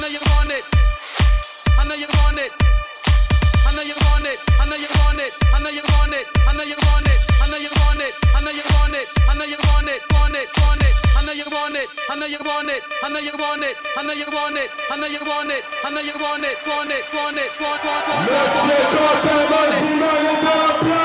know you want it. I know you want it. I know you want it. I know you want it. I know you want it. I know you want it. I know you want it. I know you want it. I know you want it. Want it. Want it. I know you want it. I know you want it. I know you want it. I know you want it. I know you want it. I know you want it. Want it. Want it. Want it. Want it. Want it.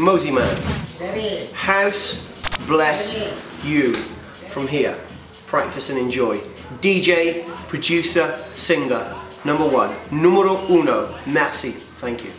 Mosey Man. House bless you from here. Practice and enjoy. DJ, producer, singer. Number one. Numero uno. Merci. Thank you.